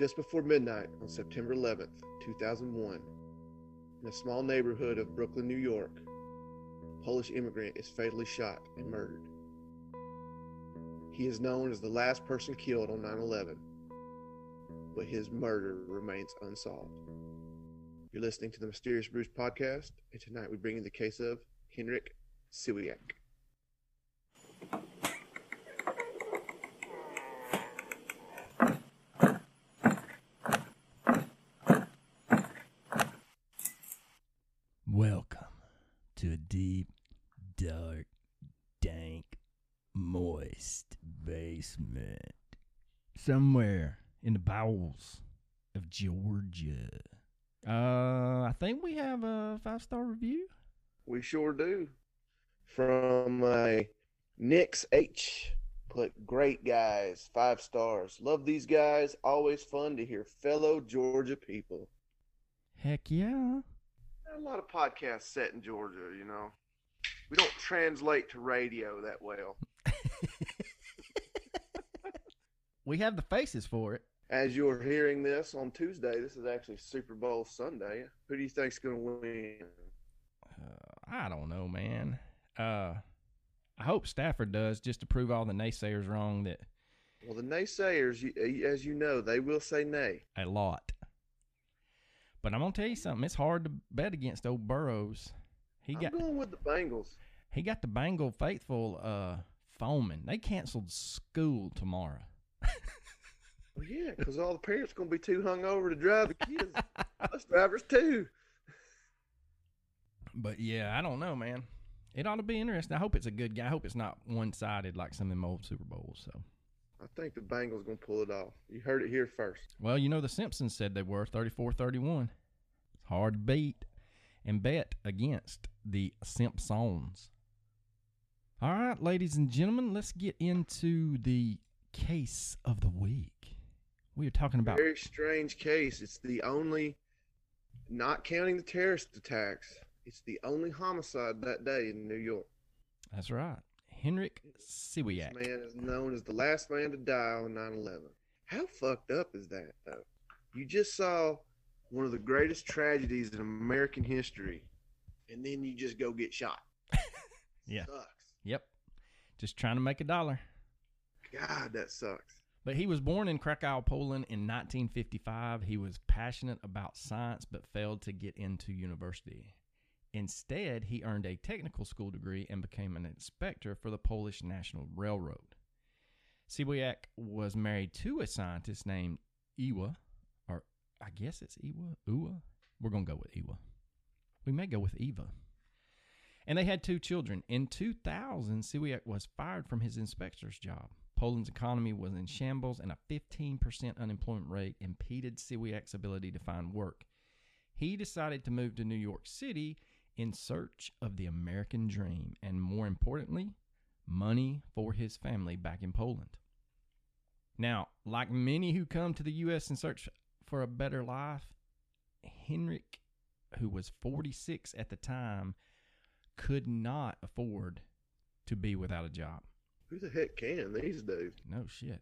Just before midnight on September 11th, 2001, in a small neighborhood of Brooklyn, New York, a Polish immigrant is fatally shot and murdered. He is known as the last person killed on 9 11, but his murder remains unsolved. You're listening to the Mysterious Bruce podcast, and tonight we bring you the case of Henryk Siwiak. Welcome to a deep, dark, dank, moist basement. Somewhere in the bowels of Georgia. Uh, I think we have a five star review. We sure do. From uh, Nix H. Put great guys, five stars. Love these guys. Always fun to hear fellow Georgia people. Heck yeah. A lot of podcasts set in Georgia, you know. We don't translate to radio that well. We have the faces for it. As you're hearing this on Tuesday, this is actually Super Bowl Sunday. Who do you think's going to win? Uh, I don't know, man. Uh, I hope Stafford does just to prove all the naysayers wrong that Well, the naysayers, as you know, they will say nay. a lot. But I'm gonna tell you something. It's hard to bet against old Burrows. He I'm got going with the Bengals. he got the Bengal faithful uh foaming. They canceled school tomorrow. Well, yeah, because all the parents going to be too hungover to drive the kids. Bus drivers too. But yeah, I don't know, man. It ought to be interesting. I hope it's a good guy. I hope it's not one sided like some of them old Super Bowls. So, I think the Bengals going to pull it off. You heard it here first. well, you know, the Simpsons said they were 34 31. It's hard to beat and bet against the Simpsons. All right, ladies and gentlemen, let's get into the case of the week. We are talking about Very strange case. It's the only, not counting the terrorist attacks, it's the only homicide that day in New York. that's right, Henryk This Siwiak. man is known as the last man to die on 9 11. How fucked up is that, though? You just saw one of the greatest tragedies in American history, and then you just go get shot. Yeah. Sucks. Yep, just trying to make a dollar. God, that sucks. But he was born in Krakow, Poland in 1955. He was passionate about science but failed to get into university. Instead, he earned a technical school degree and became an inspector for the Polish National Railroad. Siwiak was married to a scientist named Iwa, or I guess it's Iwa, Uwa. We're going to go with Iwa. We may go with Eva. And they had two children. In 2000, Siwiak was fired from his inspector's job. Poland's economy was in shambles, and a 15% unemployment rate impeded Siwiak's ability to find work. He decided to move to New York City in search of the American dream, and more importantly, money for his family back in Poland. Now, like many who come to the U.S. in search for a better life, Henryk, who was 46 at the time, could not afford to be without a job. Who the heck can these days? No shit.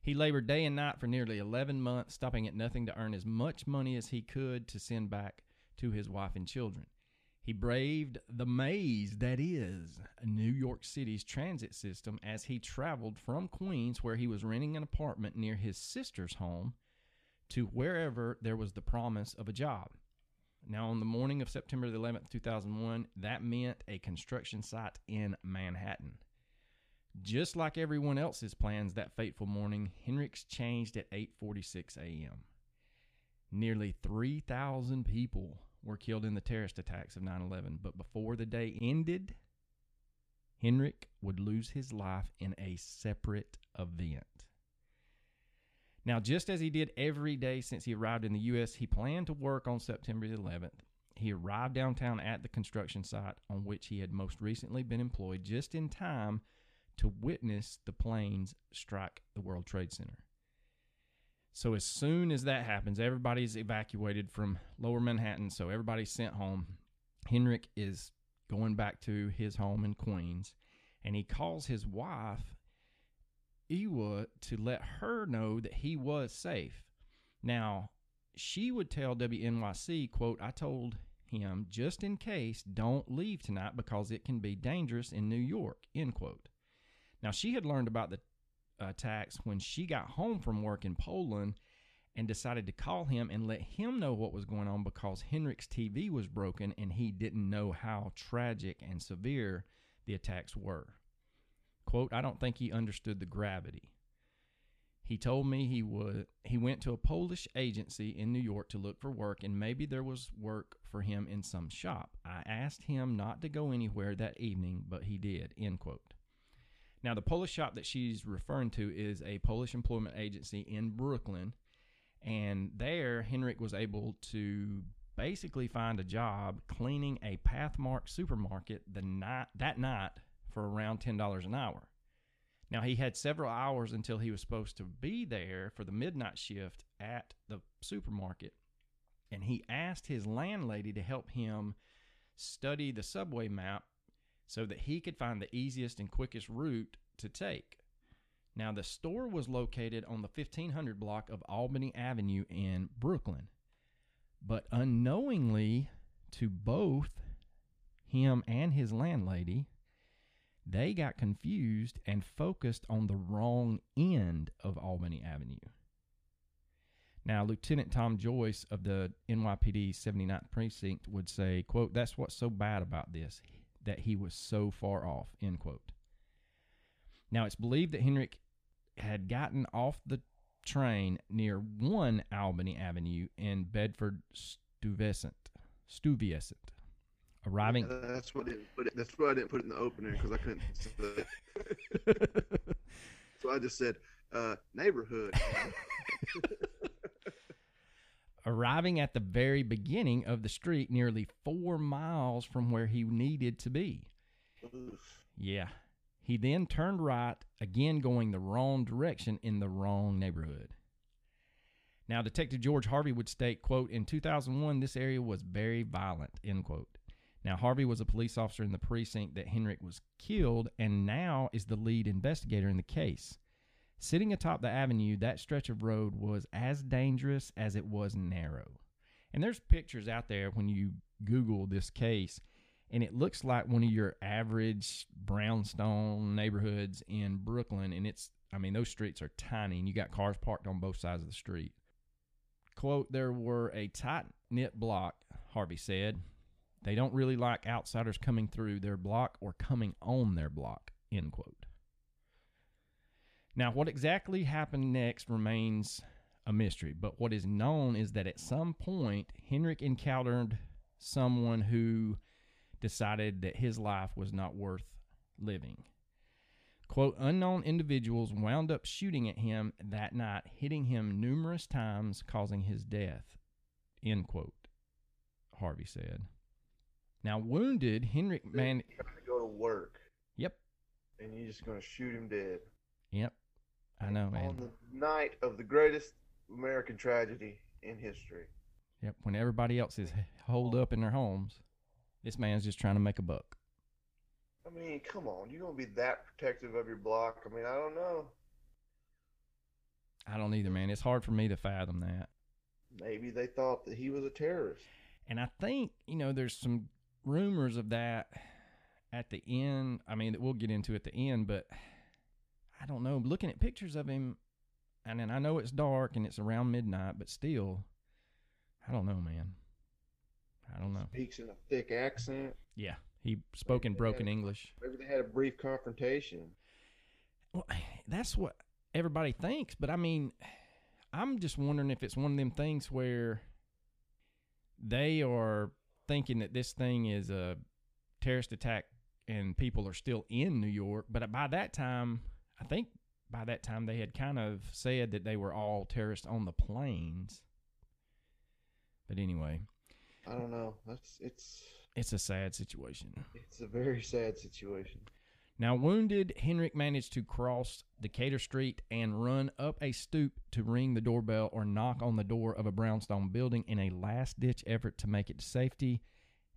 He labored day and night for nearly 11 months, stopping at nothing to earn as much money as he could to send back to his wife and children. He braved the maze that is New York City's transit system as he traveled from Queens, where he was renting an apartment near his sister's home, to wherever there was the promise of a job. Now, on the morning of September the 11th, 2001, that meant a construction site in Manhattan. Just like everyone else's plans that fateful morning, Henryk's changed at 8:46 a.m. Nearly 3,000 people were killed in the terrorist attacks of 9/11, but before the day ended, Henryk would lose his life in a separate event. Now, just as he did every day since he arrived in the U.S., he planned to work on September 11th. He arrived downtown at the construction site on which he had most recently been employed just in time to witness the planes strike the World Trade Center. So as soon as that happens, everybody's evacuated from lower Manhattan, so everybody's sent home. Henryk is going back to his home in Queens, and he calls his wife Ewa to let her know that he was safe. Now, she would tell WNYC, quote, I told him, just in case, don't leave tonight because it can be dangerous in New York, end quote. Now, she had learned about the attacks when she got home from work in Poland and decided to call him and let him know what was going on because Henryk's TV was broken and he didn't know how tragic and severe the attacks were. Quote, I don't think he understood the gravity. He told me he would he went to a Polish agency in New York to look for work and maybe there was work for him in some shop. I asked him not to go anywhere that evening, but he did. End quote. Now the Polish shop that she's referring to is a Polish employment agency in Brooklyn, and there Henryk was able to basically find a job cleaning a Pathmark supermarket the night that night for around ten dollars an hour. Now, he had several hours until he was supposed to be there for the midnight shift at the supermarket. And he asked his landlady to help him study the subway map so that he could find the easiest and quickest route to take. Now, the store was located on the 1500 block of Albany Avenue in Brooklyn. But unknowingly to both him and his landlady, they got confused and focused on the wrong end of Albany Avenue. Now, Lieutenant Tom Joyce of the NYPD 79th Precinct would say, quote, that's what's so bad about this, that he was so far off, end quote. Now, it's believed that Henryk had gotten off the train near 1 Albany Avenue in Bedford Stuyvesant, Stuyvesant arriving. Yeah, that's what I didn't put it. That's why I didn't put it in the opener because I couldn't. so I just said uh, neighborhood. arriving at the very beginning of the street, nearly four miles from where he needed to be. Oof. Yeah. He then turned right, again going the wrong direction in the wrong neighborhood. Now, Detective George Harvey would state, quote, in 2001, this area was very violent, end quote. Now, Harvey was a police officer in the precinct that Henrik was killed and now is the lead investigator in the case. Sitting atop the avenue, that stretch of road was as dangerous as it was narrow. And there's pictures out there when you Google this case, and it looks like one of your average brownstone neighborhoods in Brooklyn. And it's, I mean, those streets are tiny, and you got cars parked on both sides of the street. Quote, there were a tight knit block, Harvey said. They don't really like outsiders coming through their block or coming on their block, end quote. Now, what exactly happened next remains a mystery, but what is known is that at some point, Henryk encountered someone who decided that his life was not worth living. Quote, unknown individuals wound up shooting at him that night, hitting him numerous times, causing his death, end quote, Harvey said. Now, wounded, Henryk man. Trying to go to work. Yep. And you're just going to shoot him dead. Yep. I know, man. On the night of the greatest American tragedy in history. Yep. When everybody else is holed up in their homes, this man's just trying to make a buck. I mean, come on. You going to be that protective of your block? I mean, I don't know. I don't either, man. It's hard for me to fathom that. Maybe they thought that he was a terrorist. And I think, you know, there's some rumors of that at the end. I mean, that we'll get into at the end, but I don't know. Looking at pictures of him, and then I know it's dark and it's around midnight, but still, I don't know, man. I don't know. Speaks in a thick accent. Yeah, he spoke in broken English. Maybe they had a brief confrontation. Well, that's what everybody thinks, but I mean, I'm just wondering if it's one of them things where they are thinking that this thing is a terrorist attack and people are still in New York. But by that time, I think by that time they had kind of said that they were all terrorists on the planes. But anyway, I don't know. That's it's it's a sad situation. It's a very sad situation. Now, wounded, Henryk managed to cross Decatur Street and run up a stoop to ring the doorbell or knock on the door of a brownstone building in a last ditch effort to make it to safety.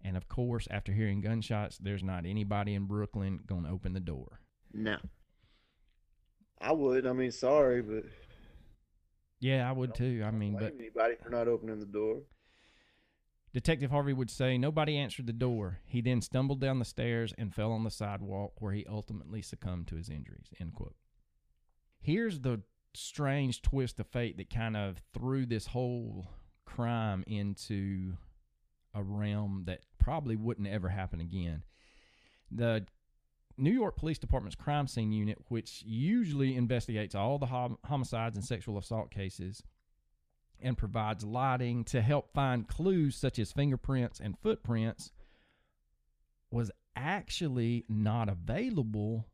And of course, after hearing gunshots, there's not anybody in Brooklyn going to open the door. No. I would. I mean, sorry, but. Yeah, I would too. I mean, but anybody for not opening the door. Detective Harvey would say nobody answered the door. He then stumbled down the stairs and fell on the sidewalk where he ultimately succumbed to his injuries. End quote. Here's the strange twist of fate that kind of threw this whole crime into a realm that probably wouldn't ever happen again. The New York Police Department's crime scene unit, which usually investigates all the hom- homicides and sexual assault cases and provides lighting to help find clues such as fingerprints and footprints, was actually not available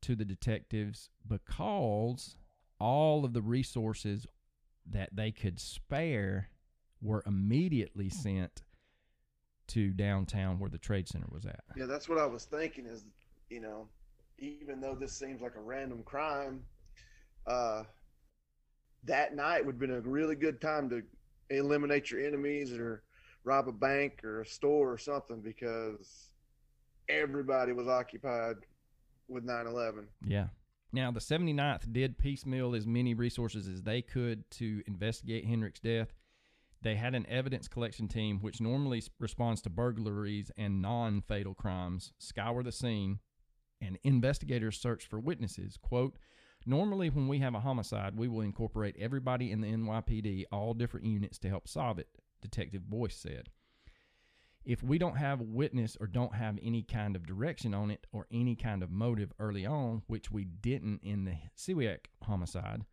to the detectives because all of the resources that they could spare were immediately sent to downtown where the trade center was at. Yeah, that's what I was thinking. Is you know, even though this seems like a random crime, uh, that night would have been a really good time to eliminate your enemies or rob a bank or a store or something because everybody was occupied with 9/11. Yeah. Now, the 79th did piecemeal as many resources as they could to investigate Hendrick's death. They had an evidence collection team, which normally responds to burglaries and non fatal crimes, scour the scene, and investigators search for witnesses. Quote, Normally, when we have a homicide, we will incorporate everybody in the NYPD, all different units, to help solve it, Detective Boyce said. If we don't have a witness or don't have any kind of direction on it or any kind of motive early on, which we didn't in the Siwiak homicide,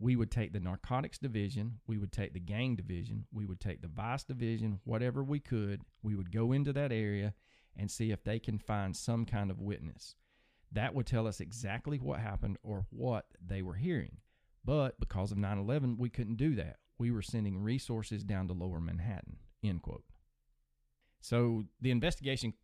we would take the narcotics division, we would take the gang division, we would take the vice division, whatever we could. We would go into that area and see if they can find some kind of witness. That would tell us exactly what happened or what they were hearing. But because of 9 11, we couldn't do that. We were sending resources down to lower Manhattan. End quote. So the investigation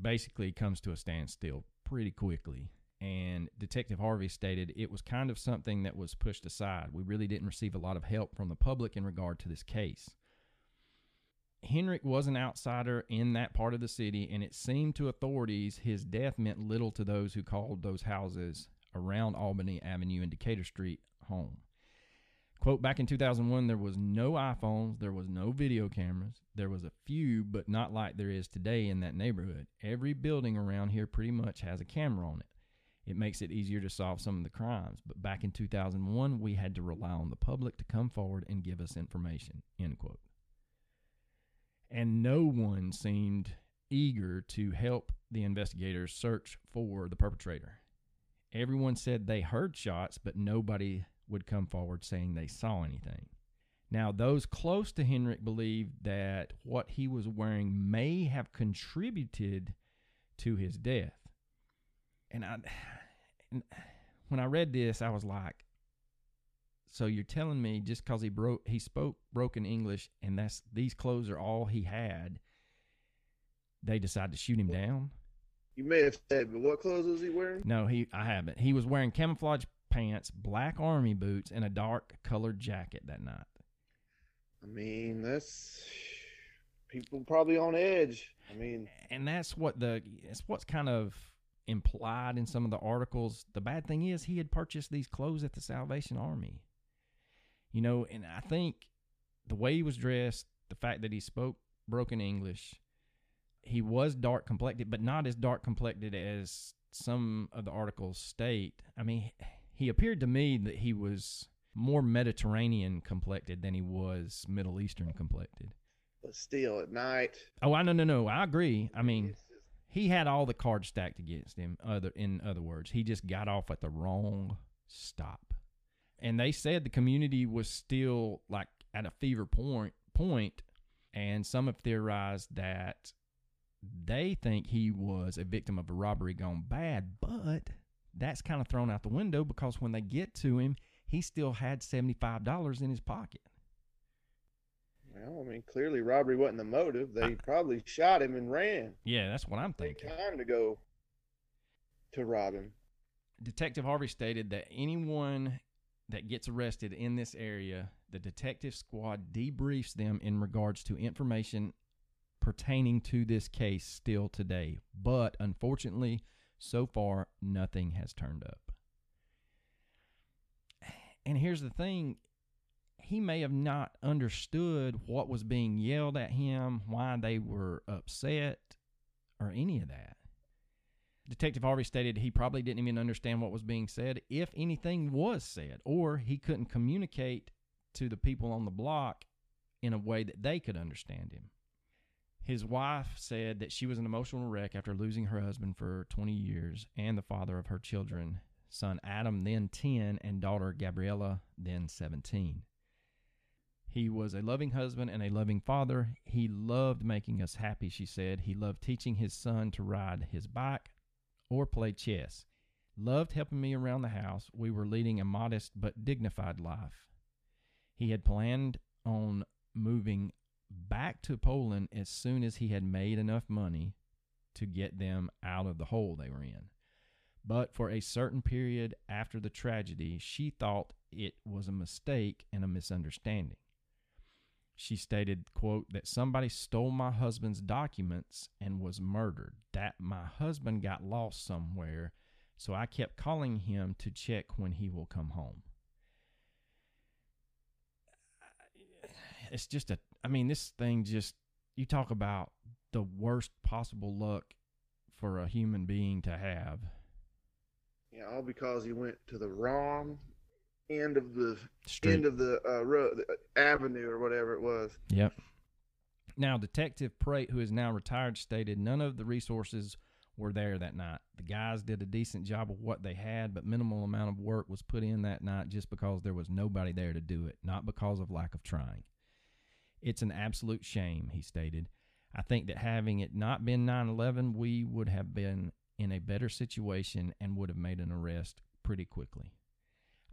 basically comes to a standstill pretty quickly. And Detective Harvey stated it was kind of something that was pushed aside. We really didn't receive a lot of help from the public in regard to this case. Henryk was an outsider in that part of the city, and it seemed to authorities his death meant little to those who called those houses around Albany Avenue and Decatur Street home. Quote, back in 2001, there was no iPhones, there was no video cameras. There was a few, but not like there is today in that neighborhood. Every building around here pretty much has a camera on it. It makes it easier to solve some of the crimes. But back in 2001, we had to rely on the public to come forward and give us information, end quote. And no one seemed eager to help the investigators search for the perpetrator. Everyone said they heard shots, but nobody would come forward saying they saw anything. Now, those close to Henryk believed that what he was wearing may have contributed to his death. And I, and when I read this, I was like, "So you're telling me just because he broke, he spoke broken English, and that's these clothes are all he had, they decide to shoot him down?" You may have said, but what clothes was he wearing? No, he I haven't. He was wearing camouflage pants, black army boots, and a dark colored jacket that night. I mean, that's people probably on edge. I mean, And that's what the it's what's kind of implied in some of the articles. The bad thing is he had purchased these clothes at the Salvation Army. You know, and I think the way he was dressed, the fact that he spoke broken English, he was dark complected, but not as dark complected as some of the articles state. I mean, he appeared to me that he was more Mediterranean complected than he was Middle Eastern complected. but still, at night. Oh, I no no no. I agree. I mean, he had all the cards stacked against him. Other in other words, he just got off at the wrong stop. And they said the community was still like at a fever point point, and some have theorized that they think he was a victim of a robbery gone bad, but that's kind of thrown out the window because when they get to him, he still had seventy five dollars in his pocket. well, I mean, clearly robbery wasn't the motive. They probably shot him and ran. Yeah, that's what I'm thinking. time to go to rob him. Detective Harvey stated that anyone that gets arrested in this area, the detective squad debriefs them in regards to information pertaining to this case still today. But unfortunately, so far, nothing has turned up. And here's the thing he may have not understood what was being yelled at him, why they were upset, or any of that. Detective Harvey stated he probably didn't even understand what was being said, if anything was said, or he couldn't communicate to the people on the block in a way that they could understand him. His wife said that she was an emotional wreck after losing her husband for 20 years and the father of her children, son Adam, then 10, and daughter Gabriella, then 17. He was a loving husband and a loving father. He loved making us happy, she said. He loved teaching his son to ride his bike or play chess. Loved helping me around the house. We were leading a modest but dignified life. He had planned on moving back to Poland as soon as he had made enough money to get them out of the hole they were in. But for a certain period after the tragedy, she thought it was a mistake and a misunderstanding. She stated, quote, that somebody stole my husband's documents and was murdered. That my husband got lost somewhere, so I kept calling him to check when he will come home. It's just a I mean, this thing just you talk about the worst possible luck for a human being to have. Yeah, all because he went to the wrong end of the Street. end of the uh, road, the avenue or whatever it was. Yep. Now, Detective Prate, who is now retired, stated none of the resources were there that night. The guys did a decent job of what they had, but minimal amount of work was put in that night just because there was nobody there to do it, not because of lack of trying. It's an absolute shame, he stated. I think that having it not been 9 11, we would have been in a better situation and would have made an arrest pretty quickly.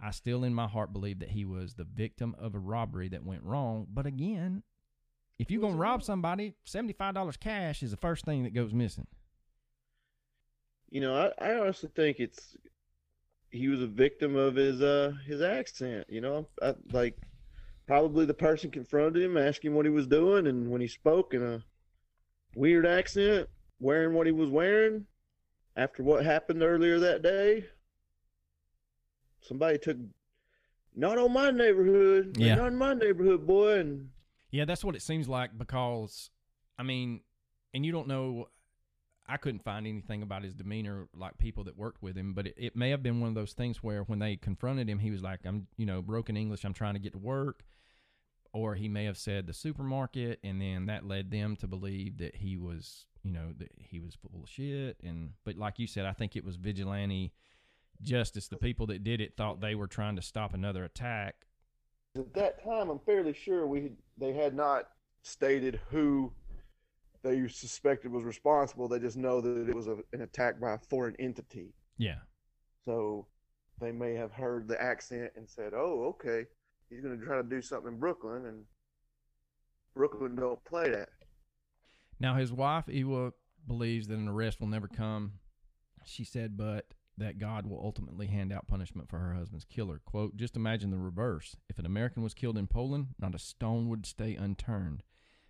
I still, in my heart, believe that he was the victim of a robbery that went wrong. But again, if you're going to rob somebody, $75 cash is the first thing that goes missing. You know, I, I honestly think it's he was a victim of his uh his accent. You know, I, like probably the person confronted him, asked him what he was doing, and when he spoke in a weird accent, wearing what he was wearing, after what happened earlier that day, somebody took not on my neighborhood, Yeah. not in my neighborhood, boy, and Yeah, that's what it seems like because, I mean, and you don't know. I couldn't find anything about his demeanor, like people that worked with him, but it, it may have been one of those things where when they confronted him, he was like, I'm, you know, broken English, I'm trying to get to work. Or he may have said the supermarket, and then that led them to believe that he was, you know, that he was full of shit. And, but like you said, I think it was vigilante justice. The people that did it thought they were trying to stop another attack. at that time, I'm fairly sure we they had not stated who they suspected was responsible. They just know that it was a, an attack by a foreign entity. Yeah. So they may have heard the accent and said, "Oh, okay, he's going to try to do something in Brooklyn," and Brooklyn don't play that. Now, his wife, Ewa, believes that an arrest will never come. She said, but that God will ultimately hand out punishment for her husband's killer. Quote, just imagine the reverse. If an American was killed in Poland, not a stone would stay unturned.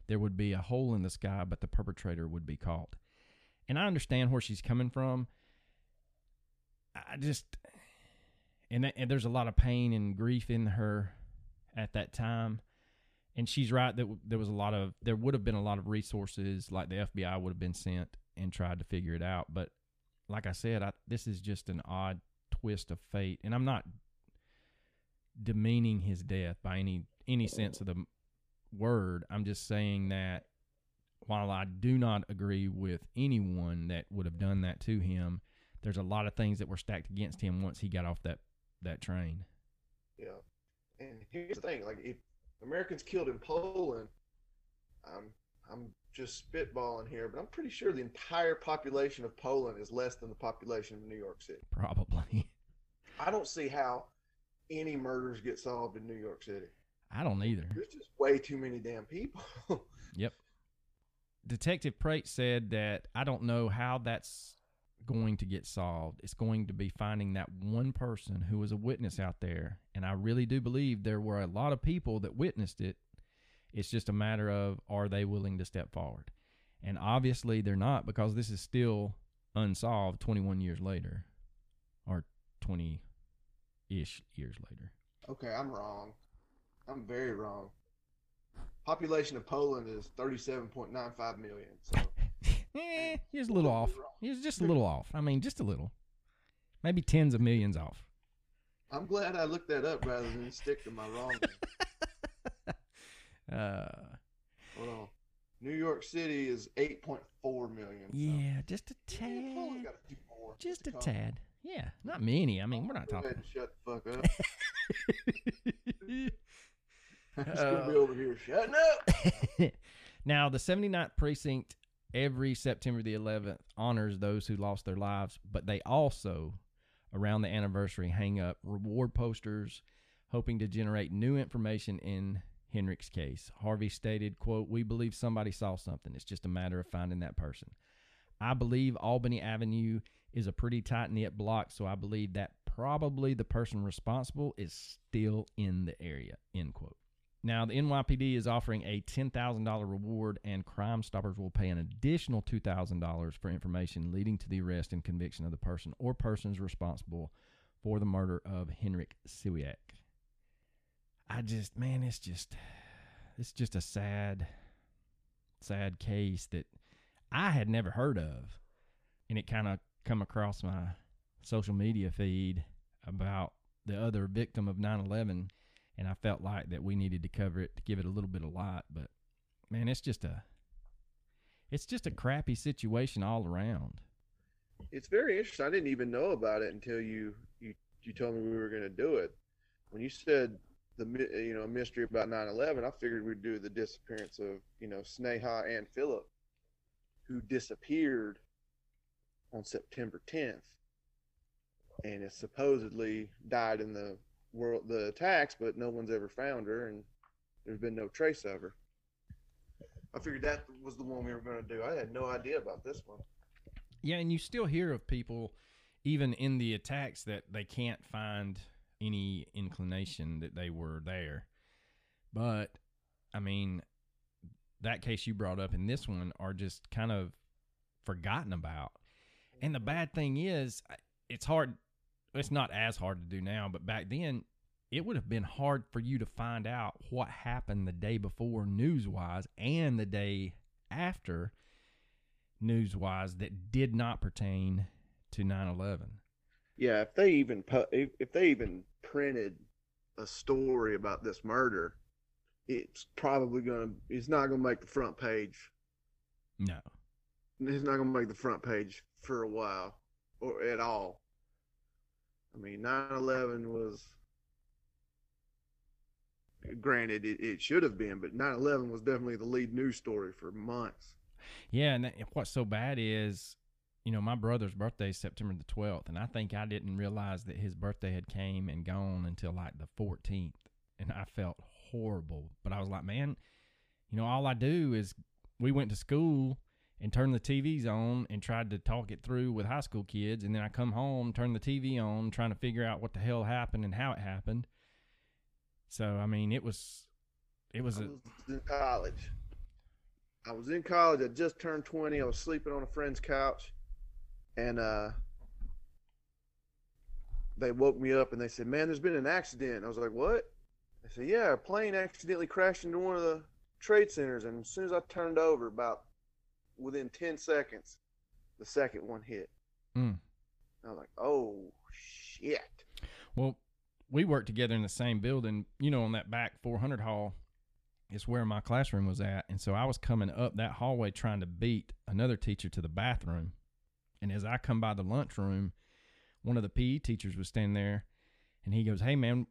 There would be a hole in the sky, but the perpetrator would be caught. And I understand where she's coming from. I just, and, that, and there's a lot of pain and grief in her at that time and she's right that there was a lot of there would have been a lot of resources like the FBI would have been sent and tried to figure it out but like I said I, this is just an odd twist of fate and I'm not demeaning his death by any any sense of the word I'm just saying that while I do not agree with anyone that would have done that to him there's a lot of things that were stacked against him once he got off that that train Yeah. And here's the thing: like, if Americans killed in Poland, I'm just spitballing here, but I'm pretty sure the entire population of Poland is less than the population of New York City. probably I don't see how any murders get solved in New York City. I don't either There's just way too many damn people. Yep. Detective Prate said that I don't know how that's going to get solved. It's going to be finding that one person who was a witness out there. And I really do believe there were a lot of people that witnessed it. It's just a matter of are they willing to step forward? And obviously they're not because this is still unsolved 21 years later or 20 ish years later. okay, I'm wrong. I'm very wrong. Population of Poland is 37.95 million. So eh, he was a little off. He's just a little off. I mean, just a little. Maybe tens of millions off. I'm glad I looked that up rather than stick to my wrong. Uh, on. New York City is 8.4 million. so- yeah, just a Yeah, tad. a more. Just a to tad. Yeah, not many. I mean, we're not Go ahead talking. and shut the fuck up. I'm just gonna be Uh, over here shutting up. now, the 79th precinct every September the 11th honors those who lost their lives, but they also, around the anniversary, hang up reward posters, hoping to generate new information in Henryk's case. Harvey stated, "quote We believe somebody saw something. It's just a matter of finding that person. I believe Albany Avenue is a pretty tight knit block, so I believe that probably the person responsible is still in the area." End quote. Now, the NYPD is offering a $10,000 reward, and Crime Stoppers will pay an additional $2,000 for information leading to the arrest and conviction of the person or persons responsible for the murder of Henryk Siwiak. I just, man, it's just, it's just a sad, sad case that I had never heard of, and it kind of come across my social media feed about the other victim of 9/11 and I felt like that we needed to cover it to give it a little bit of light. But man, it's just a it's just a crappy situation all around. It's very interesting. I didn't even know about it until you you you told me we were going to do it. When you said the uh, you know mystery about 9/11, I figured we'd do the disappearance of you know Sneha Anne Philip, who disappeared on September 10th, and is supposedly died in the world the attacks, but no one's ever found her, and there's been no trace of her. I figured that was the one we were going to do. I had no idea about this one. Yeah, and you still hear of people even in the attacks that they can't find any inclination that they were there. But I mean, that case you brought up and this one are just kind of forgotten about. And the bad thing is, it's hard. It's not as hard to do now, but back then, it would have been hard for you to find out what happened the day before news wise and the day after news wise that did not pertain to 9 11. Yeah, if they even if, if they even printed a story about this murder, it's probably gonna it's not gonna make the front page. No. It's not gonna make the front page for a while or at all. I mean, 9/11 was granted it, it should have been, but 9/11 was definitely the lead news story for months. Yeah, and that, and what's so bad is, you know, my brother's birthday is September the 12th, and I think I didn't realize that his birthday had came and gone until like the 14th, and I felt horrible. But I was like, man, you know, all I do is we went to school and turned the TVs on and tried to talk it through with high school kids, and then I come home, turn the TV on, trying to figure out what the hell happened and how it happened. So I mean, it was, it was a was in college. I was in college. I just turned 20. I was sleeping on a friend's couch. And uh, they woke me up and they said, Man, there's been an accident. I was like, What? They said, Yeah, a plane accidentally crashed into one of the trade centers. And as soon as I turned over, about within 10 seconds, the second one hit. Mm. I was like, Oh, shit. Well, we worked together in the same building. You know, on that back 400 hall is where my classroom was at. And so I was coming up that hallway trying to beat another teacher to the bathroom. And as I come by the lunchroom, one of the PE teachers was standing there and he goes, Hey, man,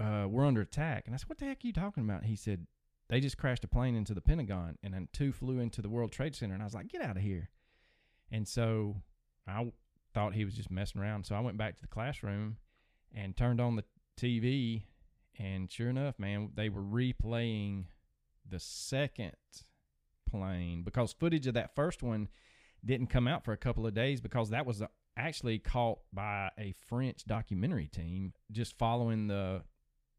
uh, we're under attack. And I said, What the heck are you talking about? He said, They just crashed a plane into the Pentagon and then two flew into the World Trade Center. And I was like, Get out of here. And so I thought he was just messing around. So I went back to the classroom and turned on the TV, and sure enough, man, they were replaying the second plane because footage of that first one didn't come out for a couple of days because that was uh, actually caught by a French documentary team just following the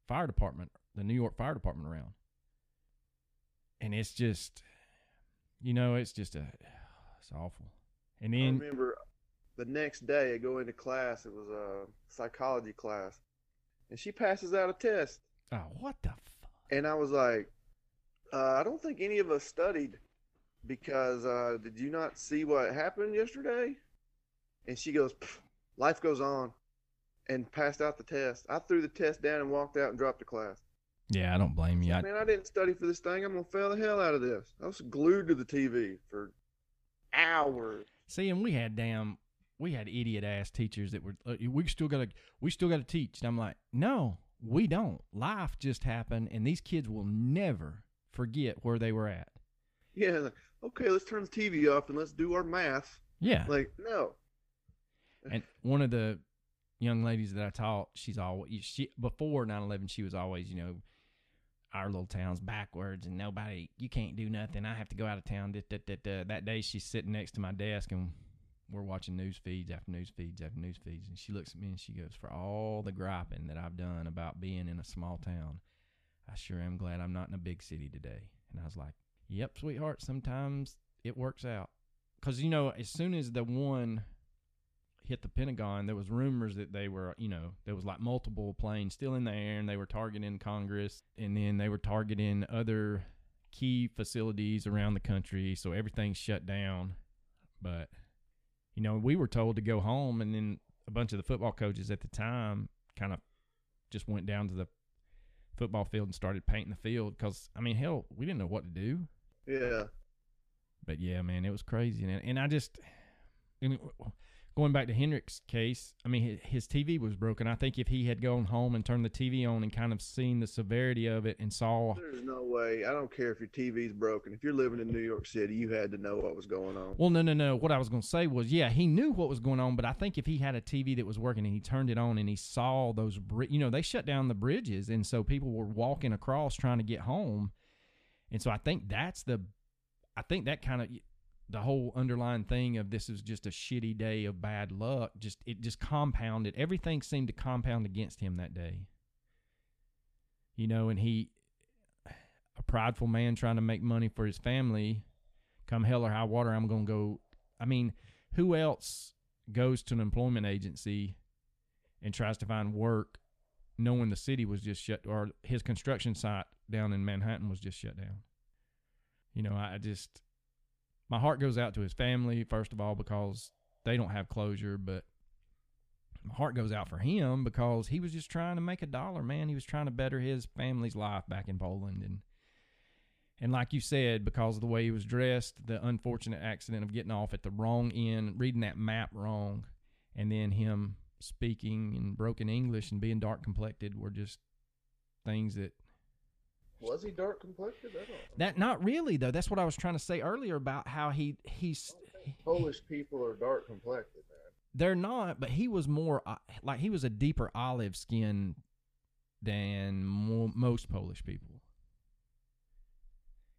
fire department, the New York Fire Department around. And it's just, you know, it's just a, it's awful. And I then, remember the next day I go into class. It was a psychology class. And she passes out a test. oh, what the fuck? And I was like, uh, I don't think any of us studied because uh, did you not see what happened yesterday? And she goes, life goes on, and passed out the test. I threw the test down and walked out and dropped the class. Yeah, I don't blame you. I, Man, I didn't study for this thing. I'm gonna fail the hell out of this. I was glued to the TV for hours. see, and we had damn, we had idiot ass teachers that were. Uh, we still gotta, we still gotta teach. And I'm like, no, we don't. Life just happened, and these kids will never forget where they were at. Yeah, okay, let's turn the TV off and let's do our math. Yeah. Like, no. And one of the young ladies that I taught, she's always she before 9/11, she was always, you know, our little town's backwards and nobody, you can't do nothing. I have to go out of town. Da, da, da. That day, she's sitting next to my desk and we're watching news feeds after news feeds after news feeds, and she looks at me and she goes, "For all the griping that I've done about being in a small town, I sure am glad I'm not in a big city today." And I was like, "Yep, sweetheart. Sometimes it works out." Because you know, as soon as the one hit the Pentagon, there was rumors that they were, you know, there was like multiple planes still in the air, and they were targeting Congress, and then they were targeting other key facilities around the country. So everything's shut down. But you know, we were told to go home, and then a bunch of the football coaches at the time kind of just went down to the football field and started painting the field because I mean, hell, we didn't know what to do. Yeah. But yeah, man, it was crazy, and and I just and going back to Hendrick's case, I mean, his, TV was broken. I think if he had gone home and turned the TV on and kind of seen the severity of it and saw, There's no way. I don't care if your TV's broken. If you're living in New York City, you had to know what was going on. well, no, no, no. What I was going to say was, yeah, he knew what was going on, but I think if he had a TV that was working and he turned it on and he saw those, bri- you know, they shut down the bridges, and so people were walking across trying to get home, and so I think that's the, I think that kind of the whole underlying thing of this is just a shitty day of bad luck just it just compounded everything seemed to compound against him that day. You know and he a prideful man trying to make money for his family come hell or high water i'm going to go i mean who else goes to an employment agency and tries to find work knowing the city was just shut or his construction site down in manhattan was just shut down. You know i just my heart goes out to his family first of all because they don't have closure but my heart goes out for him because he was just trying to make a dollar man. He was trying to better his family's life back in poland. And and like you said because of the way he was dressed the unfortunate accident of getting off at the wrong end reading that map wrong and then him speaking in broken english and being dark complected were just things that Was he dark complected? That not really though that's what i was trying to say earlier about how he he's Polish people are dark complected, man. They're not, but he was more uh, like he was a deeper olive skin than mo- most Polish people.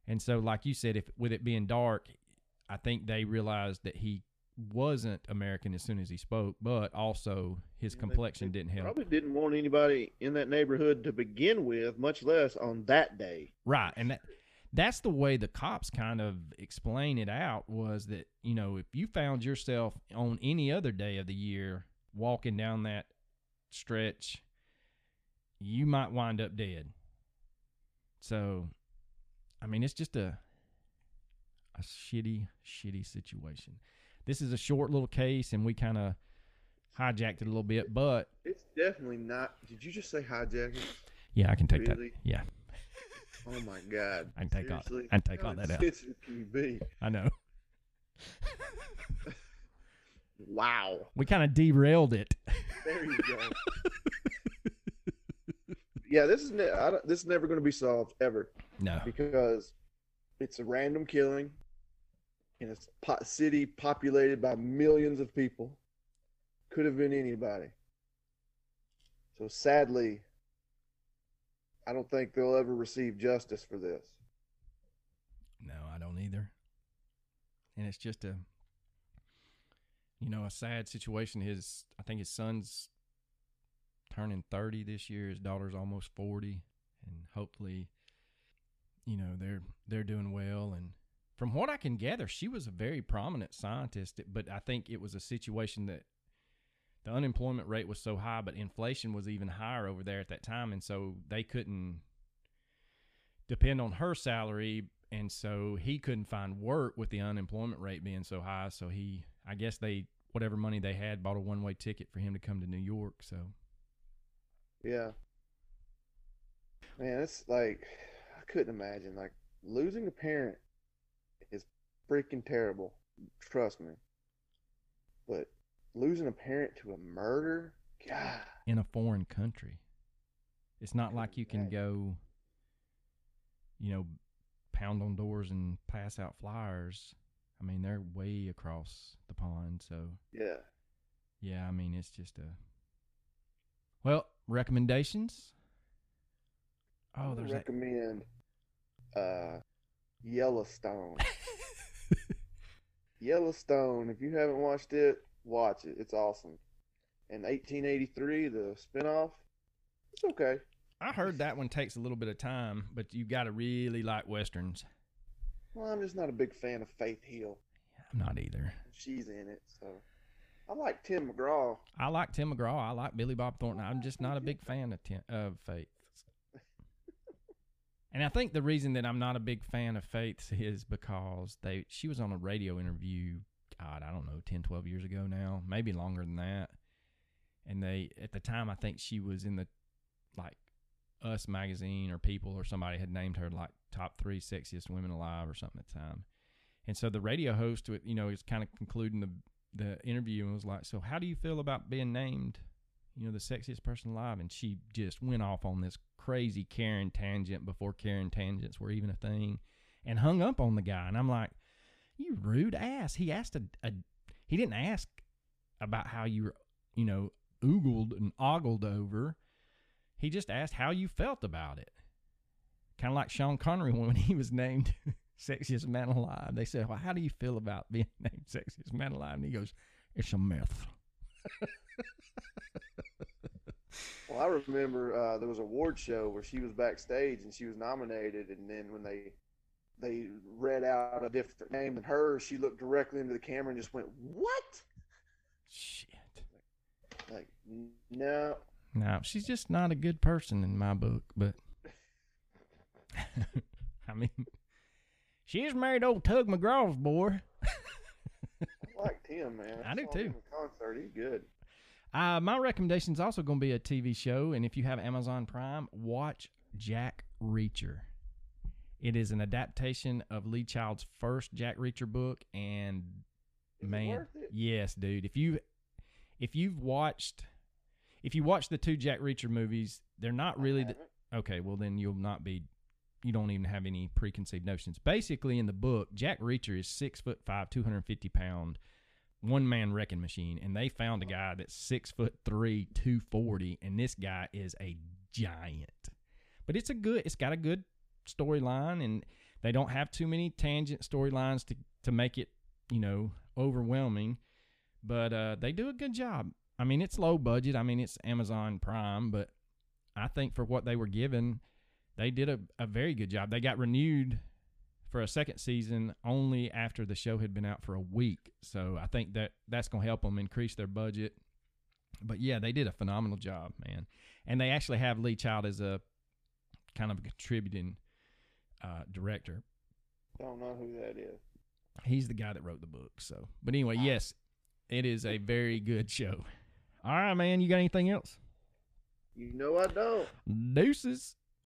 And so, like you said, if with it being dark, I think they realized that he wasn't American as soon as he spoke, but also his Yeah, they- complexion they didn't help. Probably didn't want anybody in that neighborhood to begin with, much less on that day. Right, and that that's the way the cops kind of explain it out was that you know if you found yourself on any other day of the year walking down that stretch, you might wind up dead. So, I mean, it's just a a shitty, shitty situation. This is a short little case, and we kind of hijacked it a little bit, but It's definitely not. Did you just say hijacking? yeah, I can take Really? that. Yeah, Oh my god! I can take all- I can take How all that out. Can you be? I know. Wow. We kind of derailed it. There you go. yeah, this is ne- I don't, this is never going to be solved ever No. because it's a random killing in a po- city populated by millions of people. Could have been anybody. So sadly, I don't think they'll ever receive justice for this. No, I don't either. And it's just a, you know, a sad situation. His, I think his son's turning 30 this year. His daughter's almost 40. And hopefully, you know, they're, they're doing well. And from what I can gather, she was a very prominent scientist, but I think it was a situation that the unemployment rate was so high, but inflation was even higher over there at that time. And so they couldn't, depend on her salary, and so he couldn't find work with the unemployment rate being so high. So he, I guess they whatever money they had bought a one way ticket for him to come to New York. So Yeah. Man, it's like I couldn't imagine like losing a parent is freaking terrible. Trust me. But losing a parent to a murder, God. in a foreign country, it's not like you can go, you know, pound on doors and pass out flyers. I mean, they're way across the pond. So Yeah. yeah, I mean, it's just a. Well, recommendations. Oh, there's that. recommend uh Yellowstone. Yellowstone, if you haven't watched it, watch it. It's awesome. And 1883, the spinoff, it's okay. I heard that one takes a little bit of time, but you got to really like westerns. Well, I'm just not a big fan of Faith Hill. I'm not either. She's in it, so I like Tim McGraw. I like Tim McGraw. I like Billy Bob Thornton. I'm just not a big fan of Tim, of Faith. And I think the reason that I'm not a big fan of Faith's is because they she was on a radio interview, God, I don't know, 10, 12 years ago now, maybe longer than that. And they at the time I think she was in the like Us magazine or People or somebody had named her like top 3 sexiest women alive or something at the time. And so the radio host, you know, is kind of concluding the the interview and was like, "So how do you feel about being named, you know, the sexiest person alive?" And she just went off on this crazy Karen tangent before Karen tangents were even a thing, and hung up on the guy. And I'm like, "You rude ass!" He asked a, a he didn't ask about how you were, you know, oogled and ogled over. He just asked how you felt about it. Kind of like Sean Connery when he was named sexiest man alive. They said, "Well, how do you feel about being named sexiest man alive?" And he goes, "It's a myth." Well, I remember uh, there was a award show where she was backstage and she was nominated, and then when they they read out a different name than hers, she looked directly into the camera and just went, "What?" Shit. Like, "N- no, No, she's just not a good person in my book. But I mean, she is married to old Tug McGraw's boy. I liked him, man. I do saw too. concert, he's good. Uh, my recommendation is also going to be a TV show, and if you have Amazon Prime, watch Jack Reacher. It is an adaptation of Lee Child's first Jack Reacher book, and Is man, worth it? yes, dude. If you if you've watched if you watch the two Jack Reacher movies, they're not really the, okay. Well, then you'll not be. You don't even have any preconceived notions. Basically, in the book, Jack Reacher is six foot five, two hundred fifty pound, one man wrecking machine, and they found a guy that's six foot three, two forty, and this guy is a giant. But it's a good. It's got a good storyline, and they don't have too many tangent storylines to to make it, you know, overwhelming. But uh, they do a good job. I mean, it's low budget. I mean, it's Amazon Prime, but I think for what they were given, they did a, a very good job. They got renewed for a second season only after the show had been out for a week. So I think that that's going to help them increase their budget. But yeah, they did a phenomenal job, man. And they actually have Lee Child as a kind of a contributing uh, director. I don't know who that is. He's the guy that wrote the book. So, but anyway, yes, it is a very good show. All right, man. You got anything else? You know I don't. Deuces.